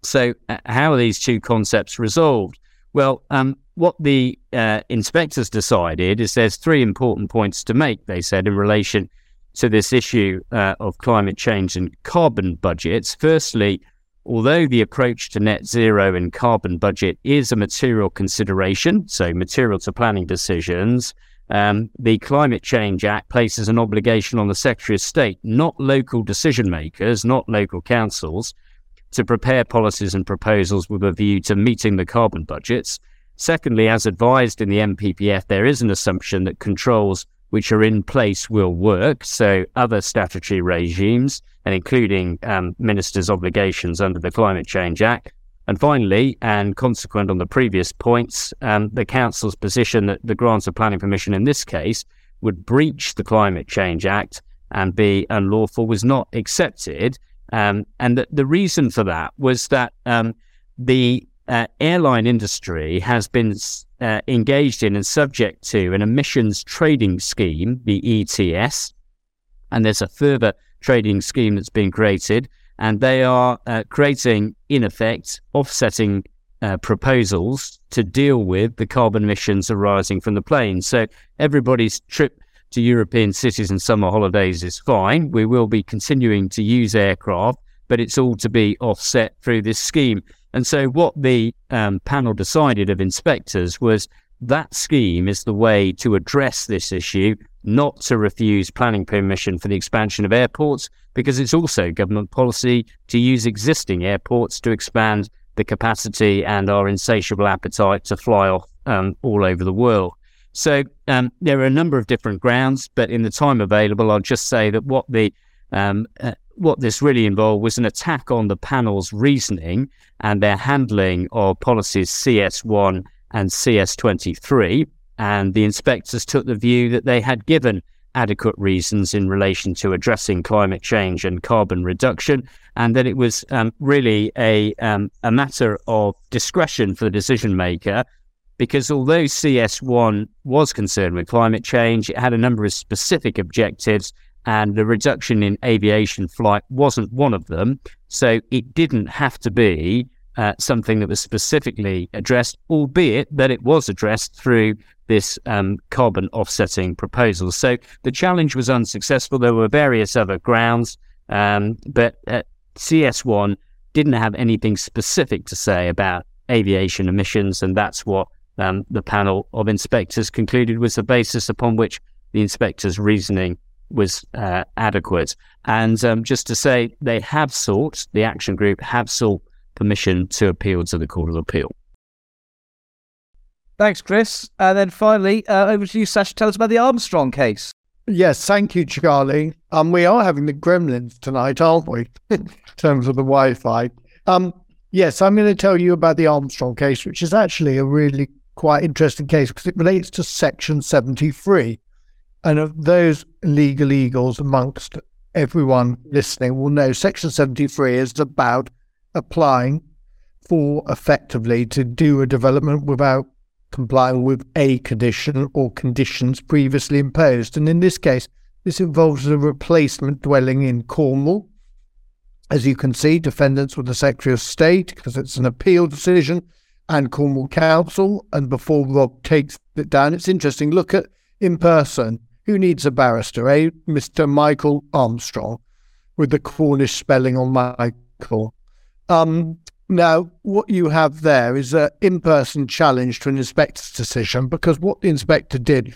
So, uh, how are these two concepts resolved? Well, um, what the uh, inspectors decided is there's three important points to make, they said, in relation to this issue uh, of climate change and carbon budgets. Firstly, although the approach to net zero and carbon budget is a material consideration, so material to planning decisions, um, the Climate Change Act places an obligation on the Secretary of State, not local decision makers, not local councils, to prepare policies and proposals with a view to meeting the carbon budgets. Secondly, as advised in the NPPF, there is an assumption that controls which are in place will work. So other statutory regimes, and including um, ministers' obligations under the Climate Change Act. And finally, and consequent on the previous points, um, the council's position that the grant of planning permission in this case would breach the Climate Change Act and be unlawful was not accepted. Um, and the, the reason for that was that um, the uh, airline industry has been uh, engaged in and subject to an emissions trading scheme, the ETS. And there's a further trading scheme that's been created, and they are uh, creating, in effect, offsetting uh, proposals to deal with the carbon emissions arising from the planes. So everybody's trip to European cities and summer holidays is fine. We will be continuing to use aircraft, but it's all to be offset through this scheme. And so, what the um, panel decided of inspectors was that scheme is the way to address this issue, not to refuse planning permission for the expansion of airports, because it's also government policy to use existing airports to expand the capacity and our insatiable appetite to fly off um, all over the world. So um, there are a number of different grounds, but in the time available, I'll just say that what the um, uh, what this really involved was an attack on the panel's reasoning and their handling of policies CS1 and CS23. And the inspectors took the view that they had given adequate reasons in relation to addressing climate change and carbon reduction, and that it was um, really a, um, a matter of discretion for the decision maker. Because although CS1 was concerned with climate change, it had a number of specific objectives, and the reduction in aviation flight wasn't one of them. So it didn't have to be uh, something that was specifically addressed, albeit that it was addressed through this um, carbon offsetting proposal. So the challenge was unsuccessful. There were various other grounds, um, but uh, CS1 didn't have anything specific to say about aviation emissions, and that's what um, the panel of inspectors concluded was the basis upon which the inspectors' reasoning was uh, adequate. And um, just to say, they have sought, the action group have sought permission to appeal to the Court of Appeal. Thanks, Chris. And then finally, uh, over to you, Sacha. Tell us about the Armstrong case. Yes, thank you, Charlie. Um, we are having the gremlins tonight, aren't we? in terms of the Wi-Fi. Um, yes, I'm going to tell you about the Armstrong case, which is actually a really quite interesting case because it relates to Section 73. And of those legal eagles amongst everyone listening will know Section 73 is about applying for effectively to do a development without complying with a condition or conditions previously imposed. And in this case, this involves a replacement dwelling in Cornwall. As you can see, defendants were the Secretary of State because it's an appeal decision and Cornwall Council. And before Rob takes it down, it's interesting. Look at in person. Who needs a barrister, eh? Mr. Michael Armstrong with the Cornish spelling on Michael. Um, now, what you have there is an in person challenge to an inspector's decision because what the inspector did,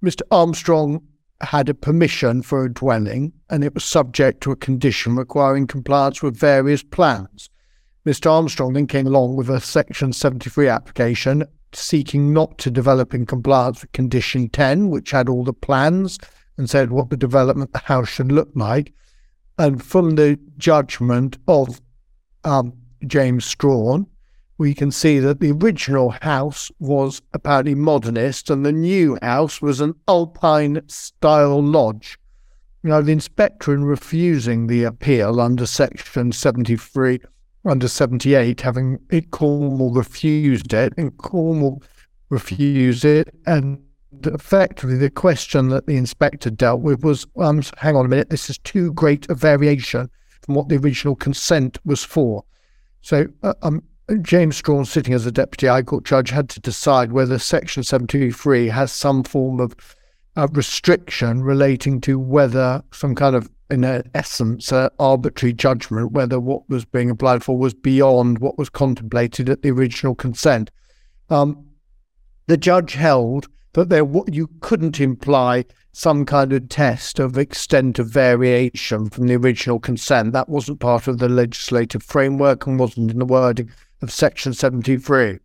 Mr. Armstrong had a permission for a dwelling and it was subject to a condition requiring compliance with various plans. Mr. Armstrong then came along with a Section 73 application seeking not to develop in compliance with Condition 10, which had all the plans and said what the development the house should look like. And from the judgment of um, James Strachan, we can see that the original house was apparently modernist and the new house was an Alpine style lodge. Now, the inspector, in refusing the appeal under Section 73, under 78, having it, Cornwall refused it, and Cornwall refused it, and effectively the question that the inspector dealt with was um, hang on a minute, this is too great a variation from what the original consent was for. So uh, um, James Strachan, sitting as a deputy High Court judge, had to decide whether Section 723 has some form of uh, restriction relating to whether some kind of, in essence, uh, arbitrary judgment, whether what was being applied for was beyond what was contemplated at the original consent. Um, the judge held that there you couldn't imply some kind of test of extent of variation from the original consent. That wasn't part of the legislative framework and wasn't in the wording of Section 73.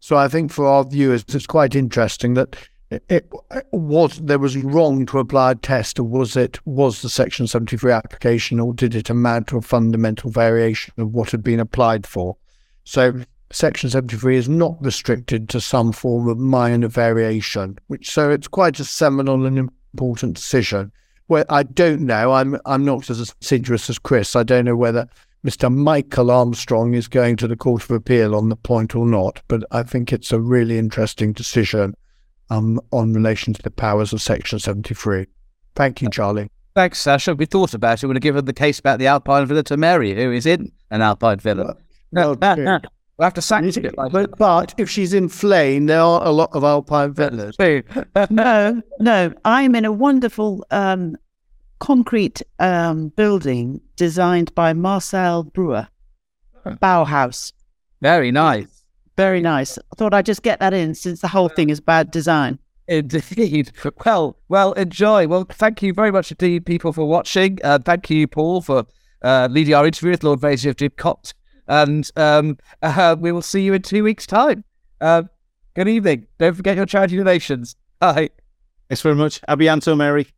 So I think for our viewers, it's quite interesting that it, was there was wrong to apply a test, or was it was the Section 73 application, or did it amount to a fundamental variation of what had been applied for? So Section 73 is not restricted to some form of minor variation, which so it's quite a seminal and important decision. Where I don't know, I'm I'm not as assiduous as Chris. I don't know whether Mr. Michael Armstrong is going to the Court of Appeal on the point or not, but I think it's a really interesting decision um, on relation to the powers of Section 73. Thank you, Charlie. Thanks, Sasha. We thought about it. We'd have given the case about the Alpine Villa to Mary, who is in an Alpine Villa. Well, true. We'll have to sack it. but, but if she's in Flaine, there are a lot of Alpine villas. no, no. I'm in a wonderful um, concrete um, building designed by Marcel Breuer, Bauhaus. Very nice. Very nice. I thought I'd just get that in since the whole thing is bad design. Indeed. Well, well, enjoy. Well, thank you very much indeed, people, for watching. Uh, thank you, Paul, for uh, leading our interview with Lord Vaizey of Didcot. And um, uh, we will see you in two weeks' time. Uh, good evening. Don't forget your charity donations. Bye. Thanks very much. Abianto, Mary.